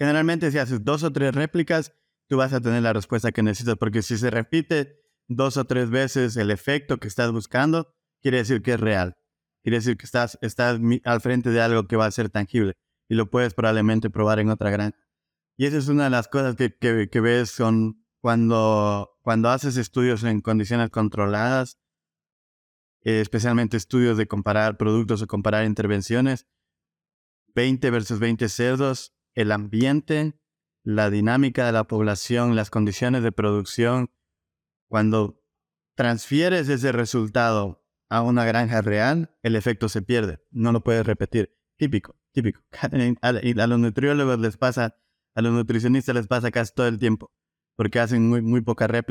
Generalmente si haces dos o tres réplicas, tú vas a tener la respuesta que necesitas, porque si se repite dos o tres veces el efecto que estás buscando, quiere decir que es real. Quiere decir que estás, estás al frente de algo que va a ser tangible y lo puedes probablemente probar en otra granja. Y esa es una de las cosas que, que, ves con, cuando, cuando haces estudios en condiciones controladas, eh, especialmente estudios de comparar productos o comparar intervenciones, 20 versus 20 cerdos, el ambiente, la dinámica de la población, las condiciones de producción, cuando transfieres ese resultado a una granja real, el efecto se pierde, no lo puedes repetir. Típico, típico. A los nutriólogos les pasa, a los nutricionistas les pasa casi todo el tiempo, porque hacen muy, muy poca réplica